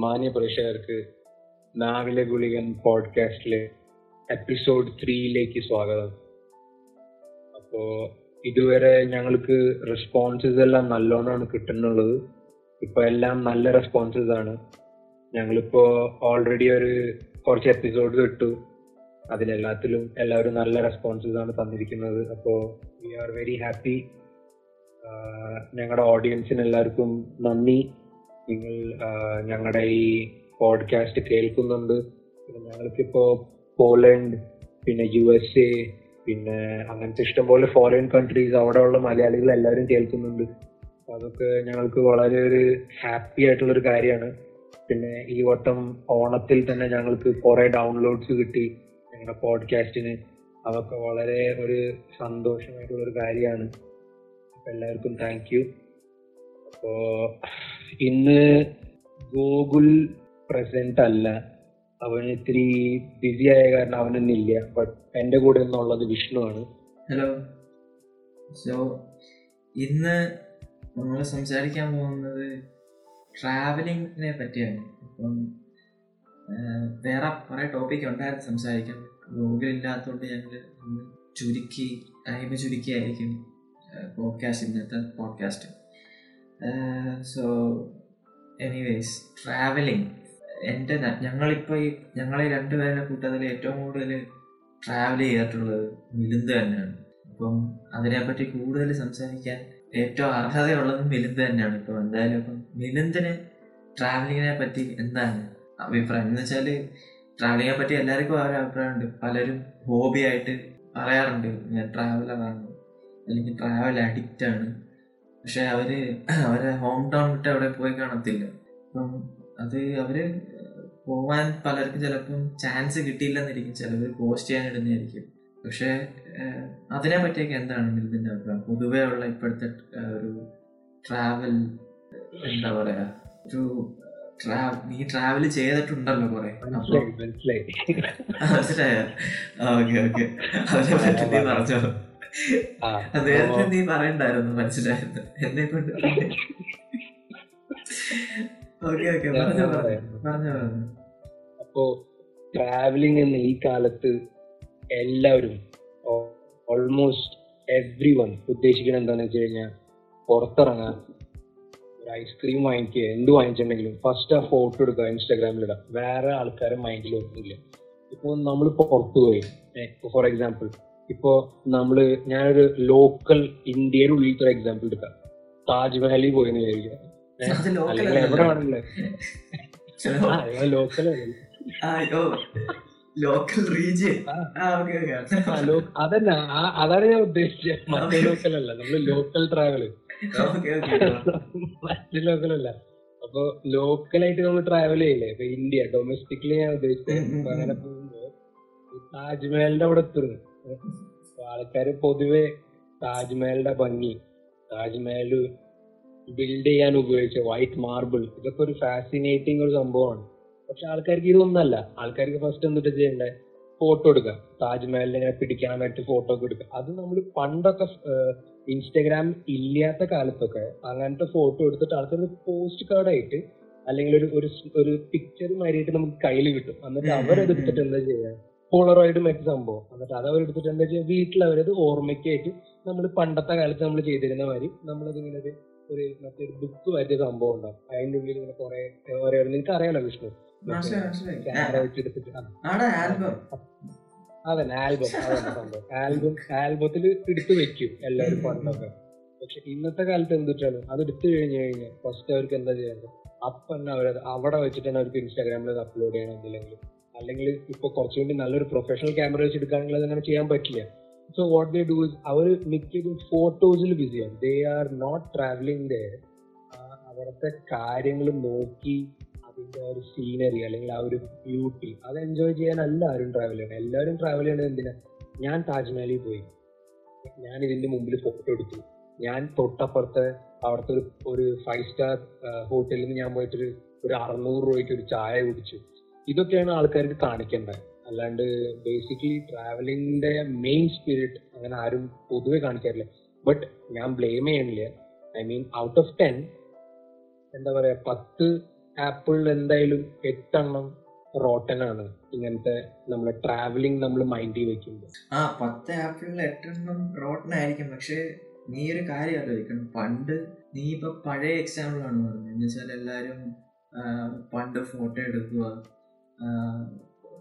മാന്യ പ്രേക്ഷകർക്ക് നാവിലെ ഗുളികൻ പോഡ്കാസ്റ്റിലെ എപ്പിസോഡ് ത്രീയിലേക്ക് സ്വാഗതം. അപ്പോ ഇതുവരെ ഞങ്ങൾക്ക് റെസ്പോൺസസ് എല്ലാം നല്ലോണമാണ് കിട്ടുന്നുള്ളത്. ഇപ്പൊ എല്ലാം നല്ല റെസ്പോൺസസ് ആണ്. ഞങ്ങളിപ്പോ ഓൾറെഡി ഒരു കുറച്ച് എപ്പിസോഡ് ഇട്ടു. അതിലെല്ലാത്തിലും എല്ലാവരും നല്ല റെസ്പോൺസസ് ആണ് തന്നിരിക്കുന്നത്. അപ്പോ വി ആർ വെരി ഹാപ്പി ഞങ്ങളുടെ ഓഡിയൻസിന് എല്ലാവർക്കും നന്ദി. നിങ്ങൾ ഞങ്ങളുടെ ഈ പോഡ്കാസ്റ്റ് കേൾക്കുന്നുണ്ട്. ഞങ്ങൾക്കിപ്പോ പോലണ്ട് പിന്നെ യു എസ് എ പിന്നെ അങ്ങനത്തെ ഇഷ്ടംപോലെ ഫോറിൻ കൺട്രീസ് അവിടെ ഉള്ള മലയാളികൾ എല്ലാവരും കേൾക്കുന്നുണ്ട്. അതൊക്കെ ഞങ്ങൾക്ക് വളരെ ഒരു ഹാപ്പി ആയിട്ടുള്ള ഒരു കാര്യമാണ്. പിന്നെ ഈ വട്ടം ഓണത്തിൽ തന്നെ ഞങ്ങൾക്ക് കുറെ ഡൗൺലോഡ്സ് കിട്ടി ഞങ്ങളുടെ പോഡ്കാസ്റ്റിന് അതൊക്കെ വളരെ ഒരു സന്തോഷമായിട്ടുള്ള ഒരു കാര്യമാണ് എല്ലാവർക്കും താങ്ക് യു അപ്പോ ഇന്ന് ഗോകുൽ പ്രസന്റ് അല്ല. അവൻ ഇത്തിരി ബിസി ആയ കാരണം അവനൊന്നില്ല ബട്ട് എന്റെ കൂടെ നിന്നുള്ളത് വിഷ്ണു ആണ്. ഹലോ സോ ഇന്ന് നമ്മൾ സംസാരിക്കാൻ പോകുന്നത് ട്രാവലിങ്ങിനെ പറ്റിയാണ്. അപ്പം വേറെ കുറെ ടോപ്പിക് ഉണ്ടായിരുന്നു സംസാരിക്കാൻ. ഇല്ലാത്തതുകൊണ്ട് ഞങ്ങൾ ചുരുക്കി ടൈം ചുരുക്കിയായിരിക്കും പോഡ്കാസ്റ്റ് ഇന്നത്തെ പോഡ്കാസ്റ്റ് സോ എനിവേസ് ട്രാവലിംഗ് എന്റെ ഞങ്ങളിപ്പോൾ ഈ ഞങ്ങളെ രണ്ടുപേരുടെ കൂട്ടത്തിൽ ഏറ്റവും കൂടുതൽ ട്രാവൽ ചെയ്തിട്ടുള്ളത് മിലിന്ത് തന്നെയാണ്. അപ്പം അതിനെപ്പറ്റി കൂടുതൽ സംസാരിക്കാൻ ഏറ്റവും അർഹതയുള്ളതും മിലിന്ത് തന്നെയാണ്. ഇപ്പം എന്തായാലും ഇപ്പം മിലിന്തിന് ട്രാവലിങ്ങിനെ പറ്റി എന്താണ് അഭിപ്രായം? എന്ന് വെച്ചാൽ ട്രാവലിങ്ങിനെ പറ്റി എല്ലാവർക്കും ഓരോ അഭിപ്രായമുണ്ട്. പലരും ഹോബിയായിട്ട് പറയാറുണ്ട്. ഞാൻ ട്രാവലറാണ് അല്ലെങ്കിൽ ട്രാവൽ അഡിക്റ്റ് ആണ്. പക്ഷെ അവർ അവരെ ഹോം ടൗൺ വിട്ട് അവിടെ പോയി കാണത്തില്ല. അപ്പം അത് അവർ പോവാൻ പലർക്കും ചിലപ്പം ചാൻസ് കിട്ടിയില്ലെന്നിരിക്കും. ചിലവർ പോസ്റ്റ് ചെയ്യാൻ ഇടുന്നതായിരിക്കും. പക്ഷെ അതിനെ പറ്റിയൊക്കെ എന്താണ് ഇതിന്റെ അഭിപ്രായം? പൊതുവേ ഉള്ള ഇപ്പോഴത്തെ ഒരു ട്രാവൽ എന്താ പറയാ ഒരു നീ ട്രാവൽ ചെയ്തിട്ടുണ്ടല്ലോ കൊറേ. മനസ്സിലായി ഓക്കെ ഓക്കെ. അതിനെ പറ്റി പറഞ്ഞോ. നേരത്തെ നീ പറയണ്ടായിരുന്നു മനസ്സിലായിരുന്നു എന്നെ കൊണ്ട് ഓക്കെ ഓക്കെ പറഞ്ഞു. പറഞ്ഞോ പറഞ്ഞോ അപ്പോ ട്രാവലിംഗ് എന്ന ഈ കാലത്ത് എല്ലാവരും ഓൾമോസ്റ്റ് എവ്രി വൺ ഉദ്ദേശിക്കുന്നത് എന്താണെന്ന് വെച്ച് കഴിഞ്ഞാൽ പുറത്തിറങ്ങാൻ ഒരു ഐസ്ക്രീം വാങ്ങിക്കുക എന്ത് വാങ്ങിച്ചിട്ടുണ്ടെങ്കിലും ഫസ്റ്റ് ആ ഫോട്ടോ എടുക്കുക ഇൻസ്റ്റാഗ്രാമിൽ ഇടാം വേറെ ആൾക്കാരെ മൈൻഡിൽ ഒന്നുമില്ല ഇപ്പോൾ നമ്മൾ പുറത്തു പോയി. ഫോർ എക്സാമ്പിൾ ഇപ്പോ നമ്മൾ ഞാനൊരു ലോക്കൽ ഇന്ത്യയിൽ ഉള്ളിലത്തെ ഒരു എക്സാമ്പിൾ എടുക്കാം താജ്മഹലിൽ പോയെന്ന് വിചാരിക്കാം ലോക്കൽ അല്ലെങ്കിൽ എവിടെ വേണമെങ്കിലും ലോക്കൽ റീജിയൻ അതന്നെ അതാണ് ഞാൻ ഉദ്ദേശിച്ചത് മറ്റേ ലോക്കൽ അല്ല നമ്മൾ ലോക്കൽ ട്രാവൽ മറ്റേ ലോക്കൽ അല്ല. അപ്പൊ ലോക്കലായിട്ട് നമ്മൾ ട്രാവൽ ചെയ്യില്ലേ? ഇപ്പൊ ഇന്ത്യ ഡൊമസ്റ്റിക്കലി ഞാൻ ഉദ്ദേശിച്ചത് അങ്ങനെ പോകുമ്പോ താജ്മഹലിന്റെ അവിടെ എത്തുന്നു. ആൾക്കാര് പൊതുവെ താജ്മഹലിന്റെ ഭംഗി താജ്മഹൽ ബിൽഡ് ചെയ്യാൻ ഉപയോഗിച്ച വൈറ്റ് മാർബിൾ ഇതൊക്കെ ഒരു ഫാസിനേറ്റിംഗ് ഒരു സംഭവമാണ്. പക്ഷെ ആൾക്കാർക്ക് ഇതൊന്നല്ല. ആൾക്കാർക്ക് ഫസ്റ്റ് എന്തിട്ട് ചെയ്യണ്ടേ? ഫോട്ടോ എടുക്കുക. താജ്മഹലിനെ ഇങ്ങനെ പിടിക്കാൻ പറ്റി ഫോട്ടോ ഒക്കെ എടുക്കുക. അത് നമ്മൾ പണ്ടൊക്കെ ഇൻസ്റ്റഗ്രാം ഇല്ലാത്ത കാലത്തൊക്കെ അങ്ങനത്തെ ഫോട്ടോ എടുത്തിട്ട് ആൾക്കാർ പോസ്റ്റ് കാർഡായിട്ട് അല്ലെങ്കിൽ ഒരു ഒരു പിക്ചർ മാതിരിയിട്ട് നമുക്ക് കയ്യിൽ കിട്ടും. എന്നിട്ട് അവരെടുത്തിട്ട് എന്താ ചെയ്യുക പോളറോയിഡ് മറ്റു സംഭവം. എന്നിട്ട് അത് അവരെടുത്തിട്ട് എന്താ വെച്ചാൽ വീട്ടിൽ അവരത് ഓർമ്മയ്ക്കായിട്ട് നമ്മൾ പണ്ടത്തെ കാലത്ത് നമ്മൾ ചെയ്തിരുന്ന മാതിരി നമ്മളത് ഇങ്ങനെ ഒരു ഒരു മറ്റൊരു ബുക്ക് വരുന്ന സംഭവം ഉണ്ടാവും. അതിന്റെ ഉള്ളിൽ ഇങ്ങനെ കുറെ ഓരോ നിനക്ക് അറിയാലോ വിഷ്ണു? അതന്നെ ആൽബം അതന്നെ സംഭവം. ആൽബം ആൽബത്തിൽ എടുത്തു വെക്കും എല്ലാവരും പണ്ടൊക്കെ. പക്ഷെ ഇന്നത്തെ കാലത്ത് എന്തിട്ടാണ് അത് എടുത്തു കഴിഞ്ഞു കഴിഞ്ഞാൽ ഫസ്റ്റ് അവർക്ക് എന്താ ചെയ്യേണ്ടത്? അപ്പൊ തന്നെ അവരത് അവിടെ വെച്ചിട്ട് തന്നെ അവർക്ക് ഇൻസ്റ്റാഗ്രാമിൽ അത് അപ്ലോഡ് ചെയ്യണം അല്ലെങ്കിൽ ഇപ്പൊ കുറച്ചുകൂടി നല്ലൊരു പ്രൊഫഷണൽ ക്യാമറ വെച്ച് അത് അങ്ങനെ ചെയ്യാൻ പറ്റില്ല. So what they do is അവർ മിക്കതും ഫോട്ടോസിൽ ബിസിയാണ് they are not travelling they അവിടുത്തെ കാര്യങ്ങൾ നോക്കി അതിന്റെ ഒരു സീനറി അല്ലെങ്കിൽ ആ ഒരു ബ്യൂട്ടി അത് എൻജോയ് ചെയ്യാൻ എല്ലാവരും ട്രാവൽ ചെയ്യണം. എല്ലാവരും ട്രാവൽ ചെയ്യണത് എന്തിനാ? ഞാൻ താജ്മഹലിൽ പോയി. ഞാൻ ഇതിന്റെ മുമ്പിൽ ഫോട്ടോ എടുത്തു. ഞാൻ തൊട്ടപ്പുറത്തെ അവിടുത്തെ ഒരു ഒരു ഫൈവ് സ്റ്റാർ ഹോട്ടലിൽ നിന്ന് ഞാൻ പോയിട്ടൊരു ഒരു അറുന്നൂറ് രൂപയ്ക്ക് ഒരു ചായ കുടിച്ചു. ഇതൊക്കെയാണ് ആൾക്കാർക്ക് കാണിക്കേണ്ടത്. അല്ലാണ്ട് ബേസിക്കലി ട്രാവലിംഗിന്റെ മെയിൻ സ്പിരിറ്റ് അങ്ങനെ ആരും പൊതുവെ കാണിക്കാറില്ല. ബട്ട് ഞാൻ ബ്ലെയിം ചെയ്യണില്ല I mean out of ten എന്താ പറയാ പത്ത് ആപ്പിൾ എന്തായാലും എട്ടെണ്ണം റോട്ടനാണ് ഇങ്ങനത്തെ നമ്മളെ ട്രാവലിംഗ് നമ്മൾ മൈൻഡിൽ വെക്കുമ്പോൾ ആ പത്ത് ആപ്പിളിൽ എട്ടെണ്ണം റോട്ടനായിരിക്കും. പക്ഷേ നീ ഒരു കാര്യം ആലോചിക്കണം. പണ്ട് നീ ഇപ്പൊ പഴയ എക്സാമ്പിൾ ആണ് പറഞ്ഞത് എന്ന് വെച്ചാൽ എല്ലാരും പണ്ട് ഫോട്ടോ എടുക്കുക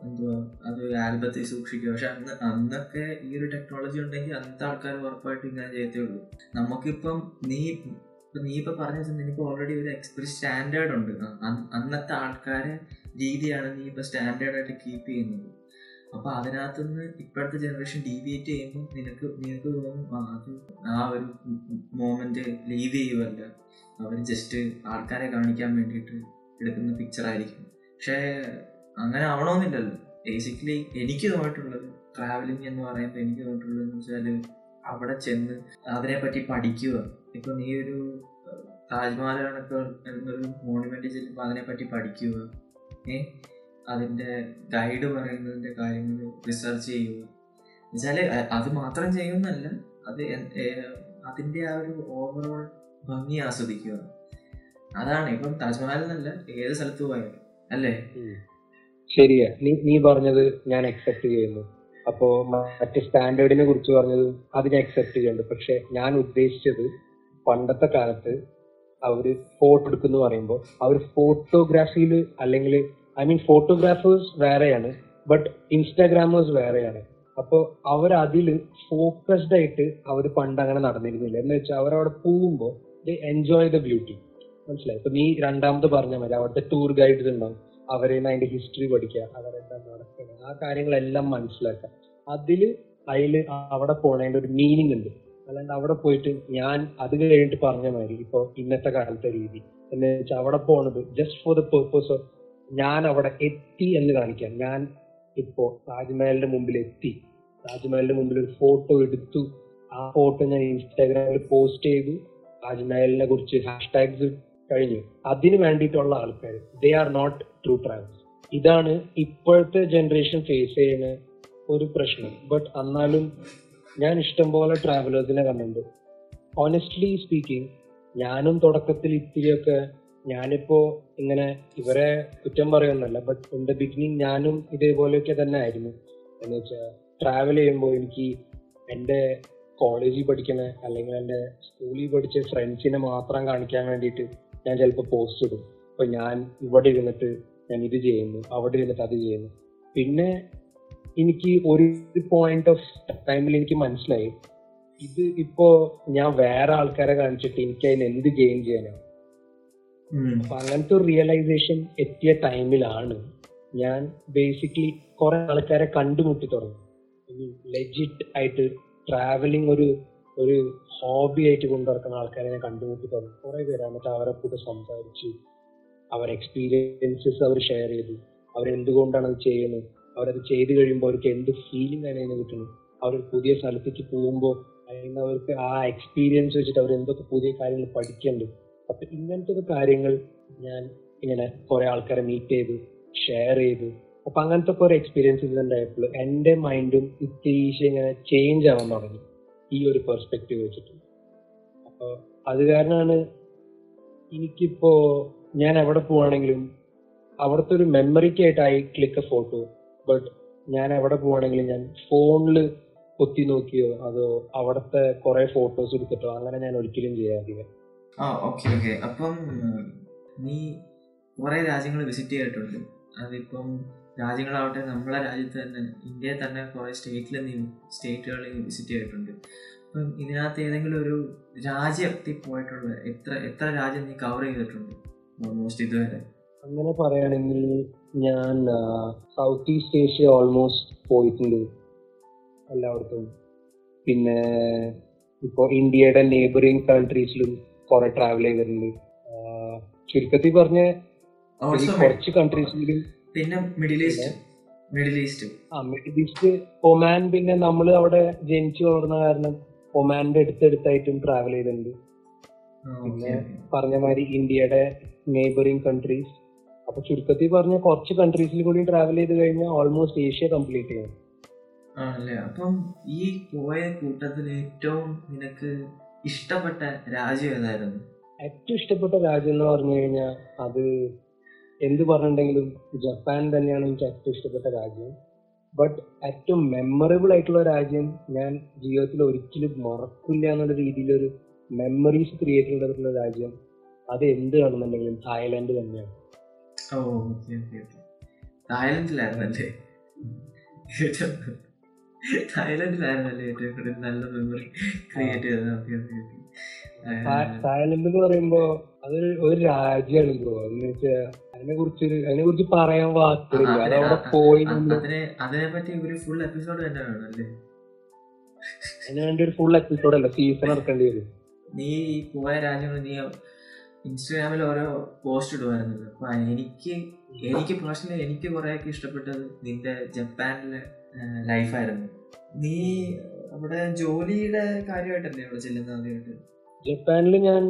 എന്തുവാ അത് ആൽബത്തിൽ സൂക്ഷിക്കുക. പക്ഷെ അന്ന് അന്നൊക്കെ ഈ ഒരു ടെക്നോളജി ഉണ്ടെങ്കിൽ അന്നത്തെ ആൾക്കാർ ഉറപ്പായിട്ട് ഇങ്ങനെ ചെയ്യത്തേ ഉള്ളൂ. നമുക്കിപ്പം നീ ഇപ്പൊ നീ ഇപ്പൊ പറഞ്ഞ വെച്ചാൽ നിനക്ക് ഓൾറെഡി ഒരു എക്സ്പ്രസ് സ്റ്റാൻഡേർഡ് ഉണ്ട്. അന്നത്തെ ആൾക്കാരെ രീതിയാണ് നീ ഇപ്പൊ സ്റ്റാൻഡേർഡ് ആയിട്ട് കീപ്പ് ചെയ്യുന്നത്. അപ്പൊ അതിനകത്തുനിന്ന് ഇപ്പോഴത്തെ ജനറേഷൻ ഡീവിയേറ്റ് ചെയ്യുമ്പോൾ നിനക്ക് നിനക്ക് തോന്നും അത് ആ ഒരു മോമെന്റ് ലീവ് ചെയ്യുമല്ല അവർ ജസ്റ്റ് ആൾക്കാരെ കാണിക്കാൻ വേണ്ടിയിട്ട് എടുക്കുന്ന പിക്ചർ ആയിരിക്കും. പക്ഷേ അങ്ങനെ ആവണമെന്നില്ലല്ലോ. ബേസിക്കലി എനിക്ക് തോന്നിയിട്ടുള്ളത് ട്രാവലിംഗ് എന്ന് പറയുമ്പോൾ എനിക്ക് തോന്നിയിട്ടുള്ളത് എന്ന് വെച്ചാൽ അവിടെ ചെന്ന് അതിനെപ്പറ്റി പഠിക്കുക. ഇപ്പൊ നീ ഒരു താജ്മഹൽ കണക്ക് എന്നൊരു മോണുമെന്റ് ചെല്ലുമ്പോൾ അതിനെപ്പറ്റി പഠിക്കുക. ഏ? അതിന്റെ ഗൈഡ് പറയുന്നതിന്റെ കാര്യങ്ങൾ റിസർച്ച് ചെയ്യുക. എന്നുവെച്ചാൽ അ- അത് മാത്രം ചെയ്യുന്നല്ല അത് അതിന്റെ ആ ഒരു ഓവറോൾ ഭംഗി ആസ്വദിക്കുക. അതാണ് ഇപ്പം താജ്മഹൽ എന്നല്ല ഏത് സ്ഥലത്ത് പോയാലും. അല്ലേ? ശരിയാ. നീ നീ പറഞ്ഞത് ഞാൻ അക്സെപ്റ്റ് ചെയ്യുന്നു. അപ്പോ മറ്റ് സ്റ്റാൻഡേർഡിനെ കുറിച്ച് പറഞ്ഞത് അത് ഞാൻ അക്സെപ്റ്റ് ചെയ്യുന്നുണ്ട്. പക്ഷെ ഞാൻ ഉദ്ദേശിച്ചത് പണ്ടത്തെ കാലത്ത് അവർ ഫോട്ടോ എടുക്കുന്നു പറയുമ്പോൾ അവർ ഫോട്ടോഗ്രാഫിയിൽ അല്ലെങ്കിൽ ഐ മീൻ ഫോട്ടോഗ്രാഫേഴ്സ് വേറെയാണ് ബട്ട് ഇൻസ്റ്റാഗ്രാമേഴ്സ് വേറെയാണ്. അപ്പോൾ അവർ അതിൽ ഫോക്കസ്ഡ് ആയിട്ട് അവർ പണ്ട് അങ്ങനെ നടന്നിരുന്നില്ല. എന്ന് വെച്ചാൽ അവരവിടെ പോകുമ്പോൾ ദേ എൻജോയ് ദ ബ്യൂട്ടി മനസ്സിലായി? ഇപ്പൊ നീ രണ്ടാമത് പറഞ്ഞ മതി അവിടുത്തെ ടൂർ ഗൈഡ്സ് ഉണ്ടാവും അവരെ അതിന്റെ ഹിസ്റ്ററി പഠിക്കുക അവരെന്താ നടക്കുന്നത് ആ കാര്യങ്ങളെല്ലാം മനസ്സിലാക്കുക. അതിൽ അതിൽ അവിടെ പോണതിന്റെ ഒരു മീനിങ് ഉണ്ട്. അല്ലാണ്ട് അവിടെ പോയിട്ട് ഞാൻ അത് കഴിഞ്ഞിട്ട് പറഞ്ഞ മാതിരി ഇപ്പൊ ഇന്നത്തെ കാലത്തെ രീതി. എന്ന് വെച്ചാൽ അവിടെ പോണത് just for the purpose of ഞാൻ അവിടെ എത്തി എന്ന് കാണിക്കാം. ഞാൻ ഇപ്പോ താജ്മഹലിന്റെ മുമ്പിൽ എത്തി. താജ്മഹലിന്റെ മുമ്പിൽ ഒരു ഫോട്ടോ എടുത്തു. ആ ഫോട്ടോ ഞാൻ ഇൻസ്റ്റാഗ്രാമിൽ പോസ്റ്റ് ചെയ്തു. താജ്മഹലിനെ കുറിച്ച് ഹാഷ്ടാഗ്സ് കഴിഞ്ഞു. അതിന് വേണ്ടിയിട്ടുള്ള ആൾക്കാർ they are not true trans ഇതാണ് ഇപ്പോഴത്തെ ജനറേഷൻ ഫേസ് ചെയ്യുന്ന ഒരു പ്രശ്നം. ബട്ട് എന്നാലും ഞാൻ ഇഷ്ടംപോലെ ട്രാവലേഴ്സിനെ കണ്ടിട്ടുണ്ട്. ഓണസ്റ്റ്ലി സ്പീക്കിംഗ് ഞാനും തുടക്കത്തിൽ ഇത്തിരിയൊക്കെ ഞാനിപ്പോ ഇങ്ങനെ ഇവരെ കുറ്റം പറയുന്നല്ല ബട്ട് ഇൻ ദ ബിഗിനിങ് ഞാനും ഇതേപോലെയൊക്കെ തന്നെ ആയിരുന്നു എന്ന് വെച്ചാൽ ട്രാവൽ ചെയ്യുമ്പോൾ എനിക്ക് എന്റെ കോളേജിൽ പഠിക്കുന്ന അല്ലെങ്കിൽ എന്റെ സ്കൂളിൽ പഠിച്ച ഫ്രണ്ട്സിനെ മാത്രം കാണിക്കാൻ വേണ്ടിയിട്ട് ഞാൻ ചിലപ്പോൾ പോസ്റ്റ് ഇടും. അപ്പൊ ഞാൻ ഇവിടെ ഇരുന്നിട്ട് ഞാൻ ഇത് ചെയ്യുന്നു അവിടെ ഇരുന്നിട്ട് അത് ചെയ്യുന്നു. പിന്നെ എനിക്ക് ഒരു പോയിന്റ് ഓഫ് ടൈമിൽ എനിക്ക് മനസ്സിലായി. ഇത് ഇപ്പോ ഞാൻ വേറെ ആൾക്കാരെ കാണിച്ചിട്ട് എനിക്ക് അതിന് എന്ത് ഗെയിൻ ചെയ്യാനാണ് അപ്പൊ അങ്ങനത്തെ ഒരു റിയലൈസേഷൻ എത്തിയ ടൈമിലാണ് ഞാൻ ബേസിക്കലി കുറെ ആൾക്കാരെ കണ്ടുമുട്ടി തുടങ്ങി. ലെജിറ്റ് ആയിട്ട് ട്രാവലിംഗ് ഒരു ഒരു ഹോബി ആയിട്ട് കൊണ്ടുനടക്കുന്ന ആൾക്കാരെ ഞാൻ കണ്ടുമുട്ടി തുടങ്ങി. കുറെ പേര് എന്നിട്ട് അവരെ കൂടെ സംസാരിച്ചു അവരെ എക്സ്പീരിയൻസസ് അവർ ഷെയർ ചെയ്തു. അവരെന്തുകൊണ്ടാണ് അത് ചെയ്യുന്നത്? അവരത് ചെയ്തു കഴിയുമ്പോൾ അവർക്ക് എന്ത് ഫീലിംഗ് ആണ് അതിന് കിട്ടുന്നത്? അവർ പുതിയ സ്ഥലത്തേക്ക് പോകുമ്പോൾ അതിന് അവർക്ക് ആ എക്സ്പീരിയൻസ് വെച്ചിട്ട് അവർ എന്തൊക്കെ പുതിയ കാര്യങ്ങൾ പഠിക്കുന്നുണ്ട് അപ്പൊ ഇങ്ങനത്തെ കാര്യങ്ങൾ ഞാൻ ഇങ്ങനെ കുറെ ആൾക്കാരെ മീറ്റ് ചെയ്തു ഷെയർ ചെയ്തു. അപ്പൊ അങ്ങനത്തെ കുറെ എക്സ്പീരിയൻസസ് ഉണ്ടായപ്പോൾ എന്റെ മൈൻഡും ഇത്തിരി ഇങ്ങനെ ചേഞ്ച് ആവാൻ തുടങ്ങി. ഈ ഒരു പെർസ്പെക്റ്റീവ് വെച്ചിട്ട് അപ്പോൾ അത് കാരണമാണ് എനിക്കിപ്പോ ഞാൻ എവിടെ പോവാണെങ്കിലും അവിടുത്തെ ഒരു മെമ്മറിക്കായിട്ട് I click a photo but ഞാൻ എവിടെ പോവാണെങ്കിലും ഞാൻ ഫോണിൽ കൊത്തി നോക്കിയോ അതോ അവിടുത്തെ കുറെ ഫോട്ടോസ് എടുത്തിട്ടോ അങ്ങനെ ഞാൻ ഒരിക്കലും ചെയ്യാറില്ല. ആ അപ്പം നീ കുറെ രാജ്യങ്ങൾ വിസിറ്റ് ചെയ്തിട്ടുണ്ട്. അതിപ്പം രാജ്യങ്ങളാവട്ടെ നമ്മളെ രാജ്യത്ത് തന്നെ ഇന്ത്യയിൽ തന്നെ കുറേ സ്റ്റേറ്റിൽ നീ സ്റ്റേറ്റുകളിൽ വിസിറ്റ് ചെയ്തിട്ടുണ്ട്. അപ്പം ഇതിനകത്ത് ഏതെങ്കിലും ഒരു രാജ്യത്തിൽ പോയിട്ടുള്ള എത്ര എത്ര രാജ്യം നീ കവർ ചെയ്തിട്ടുണ്ട്? ഓൾമോസ്റ്റ് ഇതുവരെ. അങ്ങനെ പറയുകയാണെങ്കിൽ ഞാൻ സൗത്ത് ഈസ്റ്റ് ഏഷ്യ ഓൾമോസ്റ്റ് പോയിട്ടുണ്ട് എല്ലായിടത്തും. പിന്നെ ഇപ്പോൾ ഇന്ത്യയുടെ നെയ്ബറിങ് കൺട്രീസിലും കുറെ ട്രാവൽ ചെയ്തിട്ടുണ്ട്. ചുരുക്കത്തിൽ പറഞ്ഞ ഈ കുറച്ച് കൺട്രീസിലും പിന്നെ മിഡിൽ ഈസ്റ്റ് മിഡിൽ ഈസ്റ്റ് ആ മിഡിൽ ഈസ്റ്റ് ഒമാൻ പിന്നെ നമ്മൾ അവിടെ ജനിച്ചു വളർന്ന കാരണം ഒമാന്റെ അടുത്തടുത്തായിട്ടും ട്രാവൽ ചെയ്തിട്ടുണ്ട്. പിന്നെ പറഞ്ഞ മാതിരി ഇന്ത്യയുടെ നെയ്ബറിങ് കൺട്രീസ് അപ്പൊ ചുരുക്കത്തിൽ പറഞ്ഞ കുറച്ച് കൺട്രീസിൽ കൂടി ട്രാവൽ ചെയ്ത് കഴിഞ്ഞാൽ ഓൾമോസ്റ്റ് ഏഷ്യ കംപ്ലീറ്റ് ചെയ്യും. ആണല്ലേ? അപ്പം ഈ പോയ കൂട്ടത്തിൽ ഏറ്റവും നിനക്ക് ഇഷ്ടപ്പെട്ട രാജ്യം ഏതായിരുന്നു? ഏറ്റവും ഇഷ്ടപ്പെട്ട രാജ്യം എന്ന് പറഞ്ഞു കഴിഞ്ഞാൽ അത് എന്ത് പറഞ്ഞിട്ടുണ്ടെങ്കിലും ജപ്പാൻ തന്നെയാണ് എനിക്ക് ഏറ്റവും ഇഷ്ടപ്പെട്ട രാജ്യം. ബട്ട് ഏറ്റവും മെമ്മറബിൾ ആയിട്ടുള്ള രാജ്യം ഞാൻ ജീവിതത്തിൽ ഒരിക്കലും മറക്കില്ല എന്നുള്ള രീതിയിലൊരു മെമ്മറീസ് ക്രിയേറ്റ് ചെയ്തിട്ടുള്ള രാജ്യം അത് എന്ത് കാണുന്നുണ്ടെങ്കിലും തായ്ലാന്റ് തന്നെയാണ്. ഓ തായ്ലൻഡിലായിരുന്നല്ലേ തായ്ലൻഡിലായിരുന്നല്ലേ ഏറ്റവും കൂടുതൽ നല്ല മെമ്മറി ക്രിയേറ്റ് ചെയ്തത്? ഓക്കെ ഓക്കെ ഓക്കെ തായ്ലൻഡ് എന്ന് പറയുമ്പോ അതൊരു ഒരു രാജ്യമാണ് ബ്രോ എന്ന് വെച്ചാൽ അതിനെ കുറിച്ച് അതിനെ കുറിച്ച് പറയാൻ വാക്കുകളില്ല. അത് അവിടെ പോയി അതിനെപ്പറ്റി അതിനെ അതിനെ പറ്റി ഒരു ഫുൾ എപ്പിസോഡ് തന്നെ വേണം അല്ലേ? അതിന് വേണ്ടി ഒരു ഫുൾ എപ്പിസോഡ് അല്ല സീസൺ ഇറക്കേണ്ടി വരും. നീ പോയ രാജ്യങ്ങൾ നീ ഇൻസ്റ്റാഗ്രാമിൽ ഓരോ പോസ്റ്റ് ഇടുമായിരുന്നല്ലോ അപ്പൊ എനിക്ക് എനിക്ക് പേഴ്സണലി എനിക്ക് കുറെയൊക്കെ ഇഷ്ടപ്പെട്ടത് നിന്റെ ജപ്പാനിലെ ലൈഫായിരുന്നു നീ അവിടെ ജോലിയുടെ കാര്യമായിട്ടല്ലേ അവിടെ ചെല്ലുന്നത് ആദ്യമായിട്ട്? ജപ്പാനിൽ ഞാൻ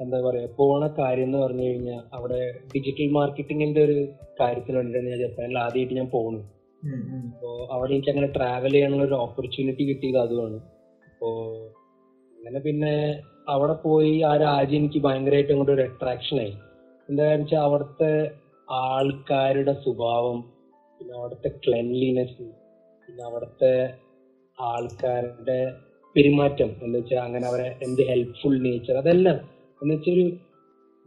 എന്താ പറയാ പോണ കാര്യം എന്ന് പറഞ്ഞു കഴിഞ്ഞാൽ അവിടെ ഡിജിറ്റൽ മാർക്കറ്റിംഗിന്റെ ഒരു കാര്യത്തിന് വേണ്ടിയിട്ടാണ് ഞാൻ ജപ്പാനിൽ ആദ്യമായിട്ട് ഞാൻ പോണു അപ്പോ. അവിടെ എനിക്ക് അങ്ങനെ ട്രാവൽ ചെയ്യാനുള്ള ഒരു ഓപ്പർച്യൂണിറ്റി കിട്ടിയത് അതുമാണ് അപ്പോ അങ്ങനെ പിന്നെ അവിടെ പോയി ആ രാജ്യം എനിക്ക് ഭയങ്കരമായിട്ട് അങ്ങോട്ട് ഒരു അട്രാക്ഷൻ ആയി. എന്താണെന്ന് വെച്ചാൽ അവിടുത്തെ ആൾക്കാരുടെ സ്വഭാവം പിന്നെ അവിടുത്തെ ക്ലെൻലിനെസ് പിന്നെ അവിടുത്തെ ആൾക്കാരുടെ പെരുമാറ്റം. എന്ന് വെച്ചാൽ അങ്ങനെ അവരെ എന്ത് ഹെൽപ്ഫുൾ നേച്ചർ അതെല്ലാം. എന്ന് വെച്ചാൽ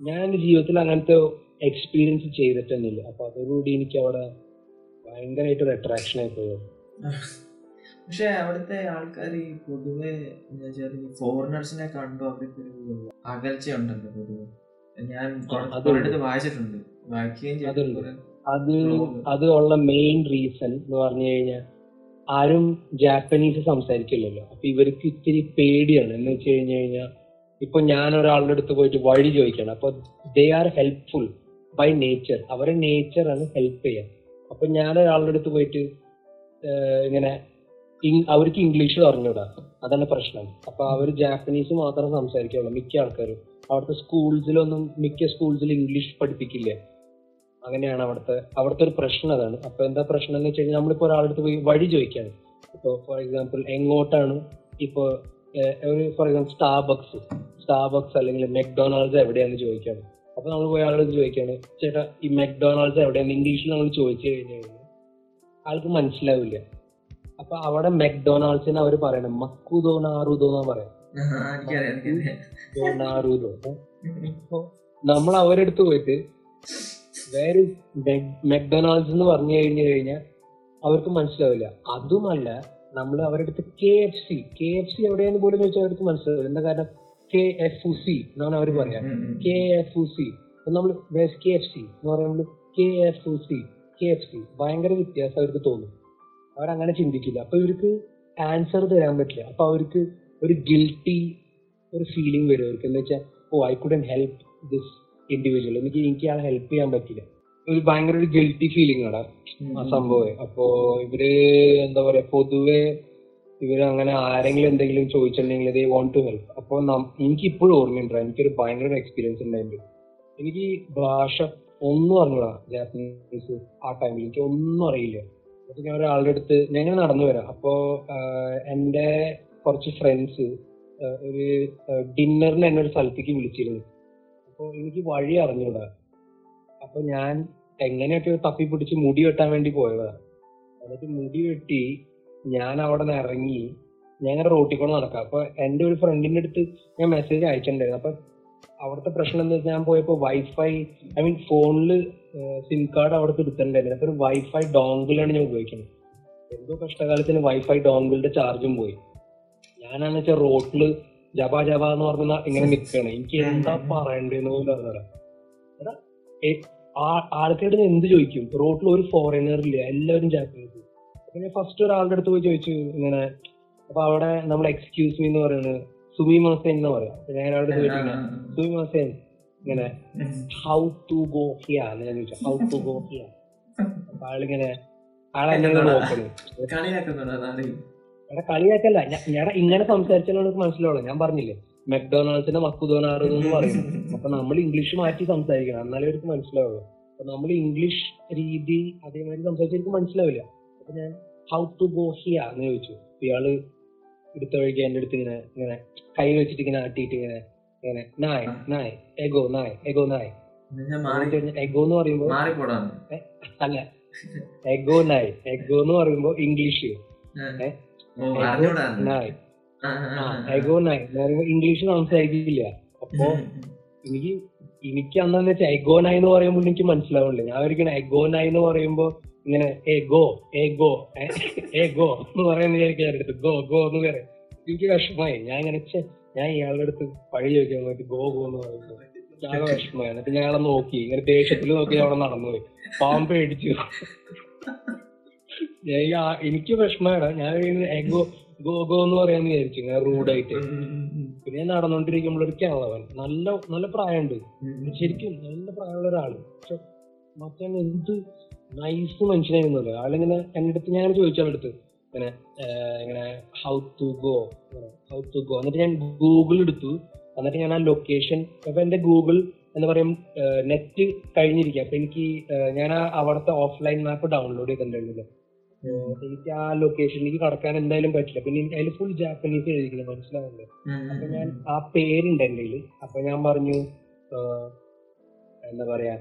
ഞാൻ എന്റെ ജീവിതത്തിൽ അങ്ങനത്തെ എക്സ്പീരിയൻസ് ചെയ്തിട്ടൊന്നുമില്ല. അപ്പൊ അതോടുകൂടി എനിക്ക് അവിടെ ഭയങ്കരമായിട്ട് ഒരു അട്രാക്ഷൻ ആയി പോയത് പക്ഷെ അവിടുത്തെ ആൾക്കാർ ഈ പൊതുവെ ഫോറിനേഴ്സിനെ കണ്ടു അവർക്ക് ഒരു അകൽച്ച ഉണ്ടല്ലോ പൊതുവെ. ഞാൻ അടുത്ത് വായിച്ചിട്ടുണ്ട്. അത് അത് ഉള്ള മെയിൻ റീസൺ എന്ന് പറഞ്ഞു കഴിഞ്ഞാൽ ആരും ജാപ്പനീസ് സംസാരിക്കില്ലല്ലോ. അപ്പൊ ഇവർക്ക് ഇത്തിരി പേടിയാണ്. എന്ന് വെച്ച് കഴിഞ്ഞു കഴിഞ്ഞാൽ ഇപ്പൊ ഞാൻ ഒരാളുടെ അടുത്ത് പോയിട്ട് വഴി ചോദിക്കണം അപ്പൊ they are helpful by nature അവരെ നേച്ചർ ആണ് ഹെൽപ്പ് ചെയ്യാൻ. അപ്പൊ ഞാൻ ഒരാളുടെ അടുത്ത് പോയിട്ട് ഇങ്ങനെ അവർക്ക് ഇംഗ്ലീഷ് അറിഞ്ഞൂടാ അതാണ് പ്രശ്നം. അപ്പൊ അവർ ജാപ്പനീസ് മാത്രം സംസാരിക്കുള്ളൂ. മിക്ക ആൾക്കാരും. അവിടുത്തെ സ്കൂൾസിലൊന്നും മിക്ക സ്കൂൾസിൽ ഇംഗ്ലീഷ് പഠിപ്പിക്കില്ല. അങ്ങനെയാണ് അവിടുത്തെ അവിടുത്തെ ഒരു പ്രശ്നം അതാണ്. അപ്പൊ എന്താ പ്രശ്നം എന്ന് വെച്ച് കഴിഞ്ഞാൽ നമ്മളിപ്പോ ഒരാളടുത്ത് പോയി വഴി ചോദിക്കാണ്. ഇപ്പൊ ഫോർ എക്സാമ്പിൾ എങ്ങോട്ടാണ് ഇപ്പൊ ഒരു ഫോർ എക്സാമ്പിൾ സ്റ്റാർബക്സ് സ്റ്റാർബക്സ് അല്ലെങ്കിൽ മെക്ഡൊണാൾഡ്സ് എവിടെയാന്ന് ചോദിക്കാണ്. അപ്പൊ നമ്മൾ പോയി ആളോട് ചോദിക്കാണ് ചേട്ടാ ഈ മെക്ഡൊണാൾഡ്സ് എവിടെയാണ് ഇംഗ്ലീഷിൽ നമ്മൾ ചോദിച്ചു കഴിഞ്ഞാൽ ആൾക്ക് മനസ്സിലാവില്ല. അപ്പൊ അവിടെ മെക്ഡൊണാൾഡ്സിന് അവർ പറയണം മക്കുദോ നാറുദോ എന്നാ പറയാം. നമ്മൾ അവരെടുത്ത് പോയിട്ട് വേറെ മെക്ഡൊണാൾഡ്സ് എന്ന് പറഞ്ഞു കഴിഞ്ഞു കഴിഞ്ഞാൽ അവർക്ക് മനസ്സിലാവില്ല. അതുമല്ല നമ്മൾ അവരുടെ അടുത്ത് K F C K F C എവിടെയാന്ന് പോലും ചോദിച്ചാൽ അവർക്ക് മനസ്സിലാവില്ല. എന്താ കാരണം? കെ എഫ് സി എന്നാണ് അവർ പറയാ. ഉം, ഉം. കെ എഫ് സി നമ്മൾ കെ എഫ് സി എന്ന് പറയുമ്പോൾ K F C K F C ഭയങ്കര വ്യത്യാസം അവർക്ക് തോന്നും. അവരങ്ങനെ ചിന്തിക്കില്ല. അപ്പൊ ഇവർക്ക് ആൻസർ തരാൻ പറ്റില്ല. അപ്പൊ അവർക്ക് ഒരു ഗിൽട്ടി ഒരു ഫീലിംഗ് വരും. അവർക്ക് എന്താ വെച്ചാൽ ഓ I couldn't help this individual എനിക്ക് എനിക്ക് ആളെ ഹെൽപ്പ് ചെയ്യാൻ പറ്റില്ല ഒരു ഭയങ്കര ഒരു ഗിൽറ്റി ഫീലിംഗ് ആണ് ആ സംഭവം. അപ്പോ ഇവർ എന്താ പറയാ പൊതുവെ ഇവർ അങ്ങനെ ആരെങ്കിലും എന്തെങ്കിലും ചോദിച്ചിട്ടുണ്ടെങ്കിൽ ദേ വോണ്ട് ടു ഹെൽപ്പ് അപ്പൊ എനിക്ക് ഇപ്പോഴും ഓർമ്മയുണ്ട് എനിക്കൊരു ഭയങ്കര എക്സ്പീരിയൻസ് ഉണ്ടായിട്ടുണ്ട്. എനിക്ക് ഭാഷ ഒന്നും അറിഞ്ഞൂടാ ജാപ്പനീസ് ആ ടൈമിൽ എനിക്ക് ഒന്നും അറിയില്ല. അപ്പൊ ഞാൻ ഒരാളുടെ അടുത്ത് ഞാൻ നടന്നു വരാം. അപ്പോ എന്റെ കുറച്ച് ഫ്രണ്ട്സ് ഒരു ഡിന്നറിന് എന്നെ ഒരു സ്ഥലത്തേക്ക് വിളിച്ചിരുന്നു. അപ്പൊ എനിക്ക് വഴി അറിഞ്ഞൂടാ. അപ്പൊ ഞാൻ എങ്ങനെയൊക്കെ തപ്പി പിടിച്ച് മുടി വെട്ടാൻ വേണ്ടി പോയതാ. എന്നിട്ട് മുടി വെട്ടി ഞാൻ അവിടെ നിന്ന് ഇറങ്ങി ഞാൻ ഇങ്ങനെ റോട്ടിൽ കൂടെ നടക്കാം. അപ്പൊ എന്റെ ഒരു ഫ്രണ്ടിന്റെ അടുത്ത് ഞാൻ മെസ്സേജ് അയച്ചിട്ടുണ്ടായിരുന്നു. അപ്പൊ അവിടുത്തെ പ്രശ്നം എന്താ വെച്ചാൽ ഞാൻ പോയപ്പോ വൈഫൈ ഐ മീൻ ഫോണിൽ സിം കാർഡ് അവിടുത്തെ എടുത്തിട്ടുണ്ടായിരുന്നു. അപ്പൊ ഒരു വൈഫൈ ഡോങ്കിളാണ് ഞാൻ ഉപയോഗിക്കുന്നത്. എന്തോ കഷ്ടകാലത്തിന് വൈഫൈ ഡോങ്കിളിന്റെ ചാർജും പോയി. ഞാനാണെന്ന് വെച്ചാൽ റോട്ടിൽ ജബ ജബ എന്ന് പറഞ്ഞ ഇങ്ങനെ നിൽക്കുകയാണ് എനിക്ക് എന്താ പറയണ്ടേന്ന് പോലും അറിഞ്ഞൂടാ. അടുത്ത് ആൾക്കാരുടെ എന്ത് ചോദിക്കും? റോട്ടിൽ ഒരു ഫോറിനർ ഇല്ല? എല്ലാവരും ജാപ്പനീസ് പിന്നെ ഫസ്റ്റ് ഒരാളുടെ അടുത്ത് പോയി ചോദിച്ചു ഇങ്ങനെ അപ്പൊ അവിടെ നമ്മൾ എക്സ്ക്യൂസ് മീ എന്ന് പറയുന്നത് സുമി മസേൻ എന്ന് പറയാം. ഞാൻ അവിടെ ചോദിച്ചു സുമി മസേൻ ഇങ്ങനെ ഹൗ ടു ഗോ ഹിയ എന്ന് ഞാൻ ചോദിച്ചു. ഹൗ ടു ഗോ ഹിയ അപ്പൊ ആളിങ്ങനെ ആളെന്നെ നോക്കണു എടാ കളിയാക്കല്ല. ഞാൻ ഇങ്ങനെ സംസാരിച്ചാലും നമുക്ക് മനസ്സിലാവുള്ളൂ. ഞാൻ പറഞ്ഞില്ലേ മെക്ഡൊണാൾഡ്സിന്റെ മക്കുദോനാറ് എന്ന് പറയും അപ്പൊ നമ്മൾ ഇംഗ്ലീഷ് മാറ്റി സംസാരിക്കണം. എന്നാലേ അവർക്ക് മനസ്സിലാവുള്ളൂ. അപ്പൊ നമ്മൾ ഇംഗ്ലീഷ് രീതി അതേമാതിരി സംസാരിച്ചാൽ എനിക്ക് മനസ്സിലാവില്ല. അപ്പൊ ഞാൻ ഹൗ ടു ഗോ ഹിയ എന്ന് ചോദിച്ചു. ഇയാൾ എടുത്ത വഴിക്ക് എന്റെ അടുത്ത് ഇങ്ങനെ ഇങ്ങനെ കൈ വെച്ചിട്ട് ഇങ്ങനെ ആട്ടിയിട്ട് ഇങ്ങനെ ഇങ്ങനെ നായ് നായ് എഗോ നായ് എഗോ നായ്. എഗോ എന്ന് പറയുമ്പോ അല്ല. എഗോ നായ് എഗോ എന്ന് പറയുമ്പോ ഇംഗ്ലീഷ്. നായ്. നായ് ഇംഗ്ലീഷ് സംസാരിക്കില്ല. അപ്പോ. എനിക്ക് എനിക്ക് അന്നെന്ന് വെച്ചാൽ എഗോ നായ് എന്ന് പറയുമ്പോൾ എനിക്ക് മനസ്സിലാവുന്നില്ല. ഞാൻ ഒരിക്കലും നൈ എന്ന് പറയുമ്പോ ഇങ്ങനെ ഏ ഗോ ഏ ഗോ ഏ ഗോ എന്ന് പറയുന്ന വിചാരിക്കാൻ അടുത്ത്. ഗോ ഗോ എന്ന് പറയാം. എനിക്ക് വിഷമമായി. ഞാൻ ഇങ്ങനെ ഞാൻ ഇയാളുടെ അടുത്ത് പഴി ചോദിക്കാൻ പോയിട്ട് ഗോ ഗോ എന്ന് പറയുന്നത് ഞാൻ വിഷമമായി. എന്നിട്ട് ഞാൻ അവിടെ നോക്കി. ഇങ്ങനെ ദേഷ്യത്തിൽ നോക്കി അവിടെ നടന്നുപോയി. പാമ്പ് പേടിച്ചു. എനിക്ക് വിഷമമാണ്. ഞാൻ എഗോ ഗോ ഗോ എന്ന് പറയാന്ന് വിചാരിച്ചു. ഞാൻ റൂഡായിട്ട് പിന്നെ ഞാൻ നടന്നുകൊണ്ടിരിക്കുമ്പോൾ ഒരു കേളവൻ. നല്ല നല്ല പ്രായമുണ്ട്. ശരിക്കും നല്ല പ്രായമുള്ള ഒരാൾ. പക്ഷെ മറ്റേ എന്ത് നൈസ് മനുഷ്യനായിരുന്നല്ലോ. ആളിങ്ങനെ എന്റെ അടുത്ത് ഞാൻ ചോദിച്ചു അടുത്ത് ഇങ്ങനെ ഇങ്ങനെ how to go how to go എന്നിട്ട് ഞാൻ ഗൂഗിൾ എടുത്തു. എന്നിട്ട് ഞാൻ ആ ലൊക്കേഷൻ അപ്പൊ എന്റെ ഗൂഗിൾ എന്ന് പറയും നെറ്റ് കഴിഞ്ഞിരിക്കുക അപ്പൊ എനിക്ക് ഞാൻ അവിടുത്തെ ഓഫ്ലൈൻ മാപ്പ് ഡൗൺലോഡ് ചെയ്തിട്ടുണ്ടായിരുന്നില്ല? ഏഹ്, എനിക്ക് ആ ലൊക്കേഷനിലേക്ക് കടക്കാൻ എന്തായാലും പറ്റില്ല. പിന്നെ എനിക്ക് അതിൽ ഫുൾ ജാപ്പനീസ് എഴുതിക്കുന്നത് മനസ്സിലാവുന്നില്ല ഉം, അപ്പൊ ഞാൻ ആ പേരുണ്ട് എന്റെ അപ്പൊ ഞാൻ പറഞ്ഞു എന്താ പറയാ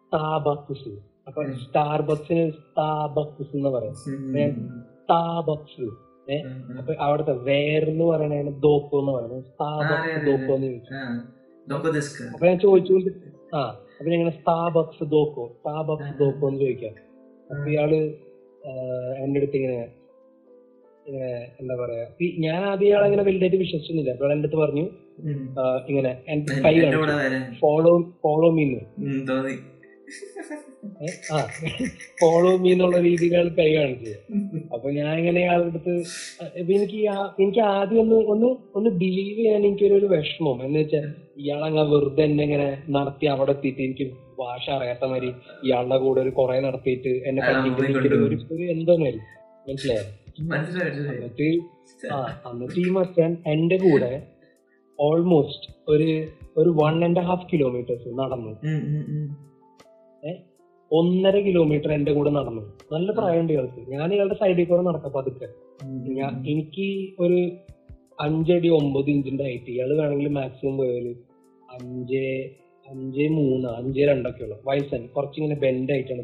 സ്റ്റാബക്സ് അപ്പൊ. സ്റ്റാർബക്സിന് സ്റ്റാബക്സ് എന്ന് പറയാം. സ്റ്റാബക്സ് ഉം. അപ്പൊ അവിടുത്തെ വേറെന്ന് പറയണ. ദോപ്പോ എന്ന് പറയുന്നത് സ്റ്റാബക്സ് ദോപ്പോ എന്ന് ചോദിച്ചു. ദോക്കോ. അപ്പൊ ഞാൻ ചോദിച്ചുകൊണ്ട് ആ അപ്പൊ ഞാൻ സ്റ്റാബക്സ് ദോക്കോ സ്റ്റാബക്സ്. ദോക്കോ എന്ന് ചോദിക്കാം. അപ്പൊ ഇയാൾ എന്റെ അടുത്ത് ഇങ്ങനെ ഇങ്ങനെ എന്താ പറയാ ഞാൻ ആദ്യം ഇയാളെ ഇങ്ങനെ വലുതായിട്ട് വിശ്വസിച്ചിരുന്നില്ല അപ്പൊ എന്റെ അടുത്ത് പറഞ്ഞു. ഇങ്ങനെ ഫോളോ ഫോളോ മീന്ന്? ആ. ഫോളോ മീ എന്നുള്ള രീതികൾ കൈ കാണിച്ചത്. അപ്പൊ ഞാൻ ഇങ്ങനെ ആളെടുത്ത് എനിക്ക് എനിക്ക് ആദ്യം ഒന്ന് ഒന്ന് ഒന്ന് ബിലീവ് ചെയ്യാൻ എനിക്കൊരു ഒരു വിഷമം. എന്ന് വെച്ചാൽ ഇയാളങ്ങ വെറുതെ എന്നെ ഇങ്ങനെ നടത്തി അവിടെ എത്തിയിട്ട് എനിക്ക് ഭാഷ അറിയാത്ത മാതിരി ഇയാളുടെ കൂടെ ഒരു കുറെ നടത്തിയിട്ട് എന്നെ കൊണ്ടുപോയി. ഒരു എന്തോ മാതിരി. മനസ്സിലായോ? എന്നിട്ട് ആ എന്നിട്ട് ഈ മച്ചാൻ എന്റെ കൂടെ ഓൾമോസ്റ്റ് ഒരു ഒരു വൺ ആൻഡ് ഹാഫ് കിലോമീറ്റേഴ്സ് നടന്നു. ഒന്നര കിലോമീറ്റർ എന്റെ കൂടെ നടന്നു. നല്ല പ്രായമുണ്ട് ഇയാൾക്ക്. ഞാൻ ഇയാളുടെ സൈഡിൽ കൂടെ നടക്കാം പതുക്കെ. ഞാൻ എനിക്ക് ഒരു അഞ്ചടി ഒമ്പത് ഇഞ്ചിന്റെ ഹൈറ്റ് ഇയാൾ വേണമെങ്കിൽ മാക്സിമം പോയാൽ അഞ്ച് അഞ്ച് മൂന്ന് അഞ്ച് രണ്ടൊക്കെ ഉള്ളു. വയസ്സൻ കുറച്ചിങ്ങനെ ബെൻഡ് ആയിട്ടാണ്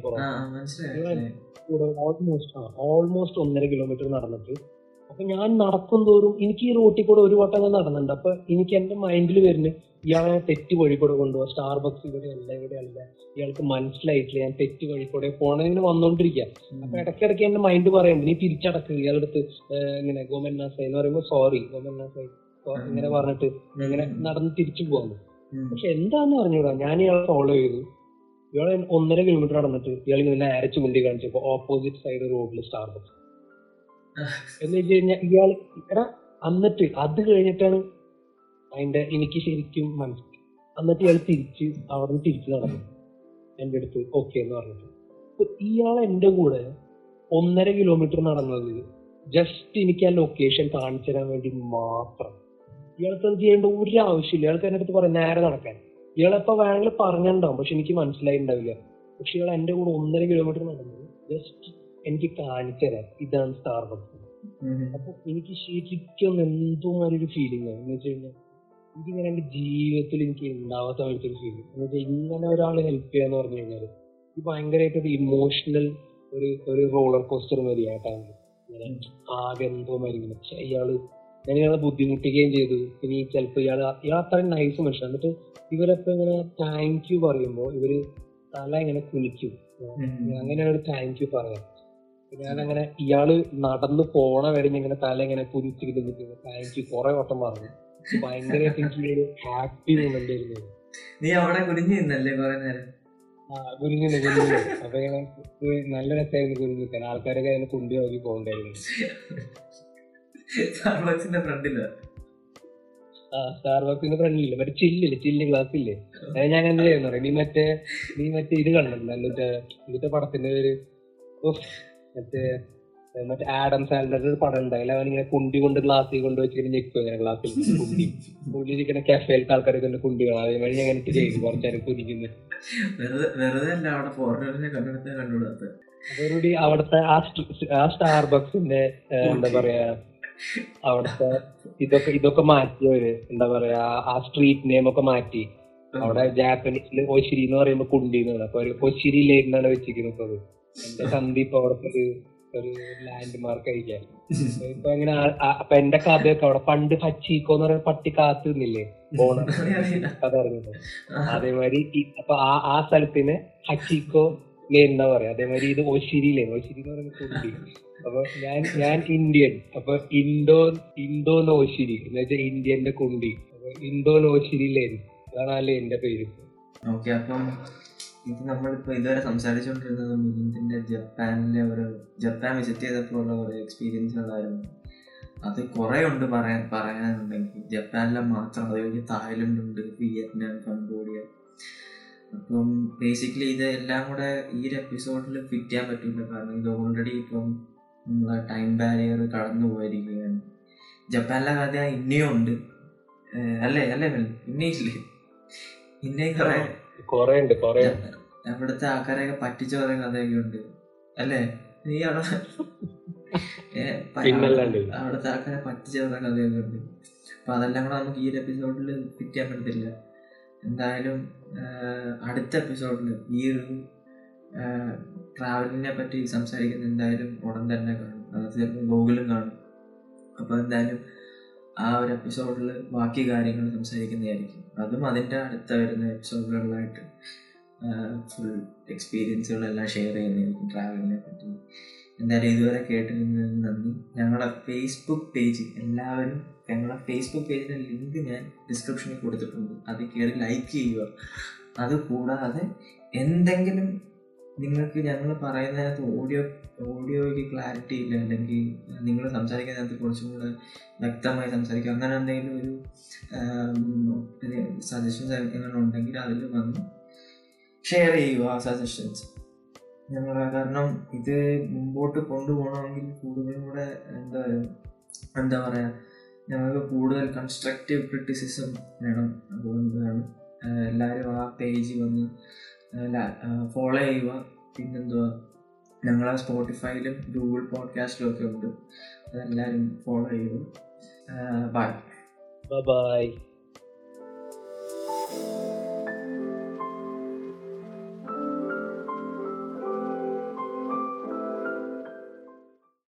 ഓൾമോസ്റ്റ് ആ ഓൾമോസ്റ്റ് ഒന്നര കിലോമീറ്റർ നടന്നിട്ട്. അപ്പൊ ഞാൻ നടക്കും തോറും എനിക്ക് ഈ റോട്ടിൽ കൂടെ ഒരു വട്ടം ഞാൻ നടന്നിട്ടുണ്ട്. അപ്പൊ എനിക്ക് എന്റെ മൈൻഡിൽ വരുന്ന ഇയാളെ തെറ്റ് വഴി കൂടെ കൊണ്ടുപോകാം സ്റ്റാർബക്സ് ഇവിടെ അല്ല ഇവിടെ അല്ല ഇയാൾക്ക് മനസ്സിലായിട്ടില്ല. ഞാൻ തെറ്റ് വഴി കൂടെ പോണതിന് വന്നോണ്ടിരിക്കുക അപ്പൊ ഇടയ്ക്കിടയ്ക്ക് എന്റെ മൈൻഡ് പറയുന്നുണ്ട് നീ തിരിച്ചടക്ക്. ഇയാളുടെ അടുത്ത് ഇങ്ങനെ ഗോമന്നാസായി എന്ന് പറയുമ്പോൾ സോറി ഗോമന്നാസായി ഇങ്ങനെ പറഞ്ഞിട്ട് ഇങ്ങനെ നടന്ന് തിരിച്ചു പോകുന്നു പക്ഷെ എന്താന്ന് പറഞ്ഞുകൂടാ ഞാൻ ഇയാളെ ഫോളോ ചെയ്തു. ഇയാളെ ഒന്നര കിലോമീറ്റർ നടന്നിട്ട് ഇയാൾ ഇങ്ങനെ അരച്ചു മുണ്ടി കാണിച്ചപ്പോ ഓപ്പോസിറ്റ് സൈഡ് റോഡിൽ സ്റ്റാർബക്സ് എന്ന് വെച്ച് കഴിഞ്ഞാൽ ഇയാൾ എടാ എന്നിട്ട് അത് കഴിഞ്ഞിട്ടാണ് അതിന്റെ എനിക്ക് ശരിക്കും മനസ്സിലായി. എന്നിട്ട് ഇയാൾ തിരിച്ച് അവിടെ നിന്ന് തിരിച്ചു നടന്നു. എന്റെ അടുത്ത് ഓക്കെ എന്ന് പറഞ്ഞിട്ട്. അപ്പൊ ഇയാൾ എന്റെ കൂടെ ഒന്നര കിലോമീറ്റർ നടന്നത് ജസ്റ്റ് എനിക്ക് ആ ലൊക്കേഷൻ കാണിച്ചു തരാൻ വേണ്ടി മാത്രം. ഇയാൾക്ക് അത് ചെയ്യേണ്ട ഒരു ആവശ്യമില്ല. ഇയാൾക്ക് എന്റെ അടുത്ത് പറയാം നേരെ നടക്കാൻ. ഇയാളെപ്പോ വേണമെങ്കിൽ പറഞ്ഞിട്ടുണ്ടാവും പക്ഷെ എനിക്ക് മനസ്സിലായിണ്ടാവില്ല. പക്ഷെ ഇയാൾ എന്റെ കൂടെ ഒന്നര കിലോമീറ്റർ നടന്നത് ജസ്റ്റ് എനിക്ക് കാണിച്ചു തരാം ഇതാണ് സ്റ്റാർബക്സ്. അപ്പൊ എനിക്ക് ശരിക്കും എന്തോ ഒരു ഫീലിംഗ് ആണ്. എന്ന് വെച്ച് കഴിഞ്ഞാൽ എനിക്കിങ്ങനെ എന്റെ ജീവിതത്തിൽ എനിക്ക് ഉണ്ടാവാത്ത ഒരു ഫീൽ എന്ന് വെച്ചാൽ ഇങ്ങനെ ഒരാൾ ഹെൽപ്പ് ചെയ്യാന്ന് പറഞ്ഞു കഴിഞ്ഞാൽ ഇത് ഭയങ്കരമായിട്ട് ഒരു ഇമോഷണൽ ഒരു ഒരു റോളർ കോസ്റ്റർ മതിയായിട്ടാണ് ഇങ്ങനെ ആകെ എന്തോ മാതിരി ഇങ്ങനെ പക്ഷെ ഇയാൾ ഞാൻ ഇയാളെ ബുദ്ധിമുട്ടിക്കുകയും ചെയ്തു. പിന്നെ ഈ ഇയാൾ ഇയാൾ അത്രയും നൈസ് മനുഷ്യൻ എന്നിട്ട് ഇവരൊക്കെ ഇങ്ങനെ താങ്ക് യു പറയുമ്പോൾ ഇവർ തല ഇങ്ങനെ കുനിക്കും. അങ്ങനെ ഒരു താങ്ക് യു പറയാം. ഞാനങ്ങനെ ഇയാൾ നടന്നു പോണ വരെ ഇങ്ങനെ തല ഇങ്ങനെ കുനിച്ചിട്ട് താങ്ക് യു കുറെ വട്ടം പറഞ്ഞു. ഭയങ്കരമായിട്ട് എനിക്ക് ഹാപ്പി മൊമെന്റ് ആയിരുന്നു നീ അവിടെ കുടിഞ്ഞു നിന്നല്ലേ കുറെ നേരം? അപ്പൊ നല്ല രസമായിരുന്നു നിൽക്കാൻ. ആൾക്കാരൊക്കെ അതിനെ കുണ്ടി നോക്കി പോകണ്ടായിരുന്നു. ഫ്രണ്ടില്ല ആ സ്റ്റാർബക്സിന്റെ ഫ്രണ്ടില്ല മറ്റേ ചില്ലില്ല ചില്ല് ഗ്ലാസ് ഇല്ലേ? അത് ഞാൻ എന്ത് ചെയ്യുന്ന പറയാം നീ മറ്റേ നീ മറ്റേ ഇത് കണ്ടിട്ടുണ്ടോ എന്നിട്ട് എന്നിട്ട് പടത്തിന്റെ ഒരു മറ്റേ മറ്റേ ആഡം സാൻഡറിന്റെ ഒരു പടം ഉണ്ടായില്ല അവൻ ഇങ്ങനെ കുണ്ടി കൊണ്ട് ഗ്ലാസ്സിൽ കൊണ്ട് വെച്ചിട്ട് ഞെക്കും ഇങ്ങനെ ഗ്ലാസ്സിൽ കുണ്ടി. ഉള്ളിലിരിക്കുന്ന കഫേലത്തെ ആൾക്കാരൊക്കെ ഉണ്ട് കുണ്ടികൾ അതേ അതേമാതിരി ഞാൻ അങ്ങനെ ചെയ്യും കുറച്ചേരം കുടിക്കുന്നു വെറുതെ വെറുതെ അല്ല അവിടെ ഫോറിനേഴ്സിനെ കണ്ടെടുത്ത് കണ്ടുകൂടാത്ത അതോടുകൂടി അവിടുത്തെ ആ സ്റ്റ്- ആ സ്റ്റാർബക്സിന്റെ എന്താ പറയാ അവിടുത്തെ ഇതൊക്കെ ഇതൊക്കെ മാറ്റി അവർ. എന്താ പറയാ ആ സ്ട്രീറ്റ് നെയിം ഒക്കെ മാറ്റി. അവിടെ ജാപ്പനീസിൽ ഒശിരി എന്ന് പറയുമ്പോ കുണ്ടി എന്നാണ് അപ്പൊ ഒരു ഒശിരി ലേക്ക് വെച്ചിരിക്കുന്നത്. എന്റെ സന്ധി ഇപ്പൊ അവിടുത്തെ ഒരു ഒരു ലാൻഡ് മാർക്ക് കഴിക്കാൻ ഇപ്പൊ അങ്ങനെ അപ്പൊ എന്റെ കഥയൊക്കെ അവിടെ പണ്ട് പച്ചീക്കോ എന്ന് പറയുന്ന പട്ടി കാത്തു നിന്നില്ലേ പോണ കഥ പറഞ്ഞത് അതേമാതിരി അപ്പൊ ആ ആ സ്ഥലത്തിന് ഹച്ചിക്കോ എന്താ പറയാ? അതേമാതിരി ഇത് ഒശിരി ലേൻ ഒശിരി എന്ന് പറയുന്ന കുട്ടി അപ്പൊ ഞാൻ ഞാൻ ഇന്ത്യൻ. അപ്പൊ ഇൻഡോ ഇൻഡോ നോശിരി എന്ന് വെച്ചാൽ ഇന്ത്യന്റെ കുണ്ടി. അപ്പൊ ഇൻഡോ നോശിരി ലേൻ അതാണ് ആ പേര്. ഓക്കെ അപ്പം ഇത് നമ്മളിപ്പോ ഇതുവരെ സംസാരിച്ചുകൊണ്ടിരുന്നത് മിലിന്ദിന്റെ ജപ്പാനിലെ ഒരു ജപ്പാൻ വിസിറ്റ് ചെയ്തപ്പോൾ ഉള്ള കുറെ എക്സ്പീരിയൻസുകളായിരുന്നു അത് കുറെ ഉണ്ട് പറയാൻ പറയാനുണ്ടെങ്കിൽ. ജപ്പാനിലെ മാത്രം അത് കഴിഞ്ഞ് തായ്ലൻഡ് ഉണ്ട് വിയറ്റ്നാം കംബോഡിയ. അപ്പം ബേസിക്കലി ഇത് എല്ലാം കൂടെ ഈ ഒരു എപ്പിസോഡിൽ ഫിറ്റ് ചെയ്യാൻ പറ്റില്ല. കാരണം ഇത് ഓൾറെഡി ഇപ്പം നമ്മളെ ടൈം ബാരിയർ കടന്നു പോയിരിക്കുകയാണ്. ജപ്പാനിലെ കഥ ഇനിയും ഉണ്ട്. അല്ലേ? അല്ലേ ഇന്നേ ഇല്ലേ ഇന്നേം കുറെ കൊറേ. ഉണ്ട് കൊറേ അവിടുത്തെ ആൾക്കാരെയൊക്കെ പറ്റിച്ച പറയുന്ന കഥയൊക്കെ ഉണ്ട് അല്ലേ? നീ അവിടെ. അവിടുത്തെ ആൾക്കാരെ പറ്റിച്ച പറയുന്ന കഥയൊക്കെ ഉണ്ട് അപ്പൊ അതെല്ലാം കൂടെ നമുക്ക് ഈ ഒരു എപ്പിസോഡിൽ ഫിറ്റ് ചെയ്യാൻ പറ്റത്തില്ല. എന്തായാലും അടുത്ത എപ്പിസോഡിൽ ഈ ഒരു ട്രാവലിനെ പറ്റി സംസാരിക്കുന്ന എന്തായാലും ഉടൻ തന്നെ കാണും. അത് ചിലപ്പോൾ ഗൂഗിളും കാണും. അപ്പോൾ എന്തായാലും ആ ഒരു എപ്പിസോഡിൽ ബാക്കി കാര്യങ്ങൾ സംസാരിക്കുന്നതായിരിക്കും. അതും അതിന്റെ അടുത്ത വരുന്ന എപ്പിസോഡുകളിലായിട്ട് ഫുൾ എക്സ്പീരിയൻസുകളെല്ലാം ഷെയർ ചെയ്യുന്നതായിരിക്കും ട്രാവലിനെ പറ്റി. എന്തായാലും ഇതുവരെ കേട്ടിരുന്നതിന് നന്ദി. ഞങ്ങളുടെ ഫേസ്ബുക്ക് പേജ് എല്ലാവരും ഞങ്ങളുടെ ഫേസ്ബുക്ക് പേജിന്റെ ലിങ്ക് ഞാൻ ഡിസ്ക്രിപ്ഷനിൽ കൊടുത്തിട്ടുണ്ട്. അത് കയറി ലൈക്ക് ചെയ്യുക. അത് കൂടാതെ എന്തെങ്കിലും നിങ്ങൾക്ക് ഞങ്ങൾ പറയുന്നതിനകത്ത് ഓഡിയോ ഓഡിയോയ്ക്ക് ക്ലാരിറ്റി ഇല്ല. അല്ലെങ്കിൽ നിങ്ങൾ സംസാരിക്കുന്നതിനകത്ത് കുറച്ചും കൂടെ വ്യക്തമായി സംസാരിക്കുക അങ്ങനെ എന്തെങ്കിലും ഒരു സജഷൻസ് എങ്ങനെ ഉണ്ടെങ്കിൽ അതിൽ വന്ന് ഷെയർ ചെയ്യുക ആ സജഷൻസ് ഞങ്ങൾ കാരണം ഇത് മുമ്പോട്ട് കൊണ്ടുപോകണമെങ്കിൽ കൂടുതലും കൂടെ എന്താ എന്താ പറയുക ഞങ്ങൾക്ക് കൂടുതൽ കൺസ്ട്രക്റ്റീവ് ക്രിറ്റിസിസം വേണം. അതുകൊണ്ടാണ് എല്ലാവരും ആ പേജ് വന്ന് ഫോളോ ചെയ്യുക. പിന്നെന്തുവാ ഞങ്ങളെ സ്പോട്ടിഫൈയിലും ഗൂഗിൾ പോഡ്കാസ്റ്റിലും ഒക്കെ ഉണ്ട്. അതെല്ലാവരും ഫോളോ ചെയ്തു. Bye bye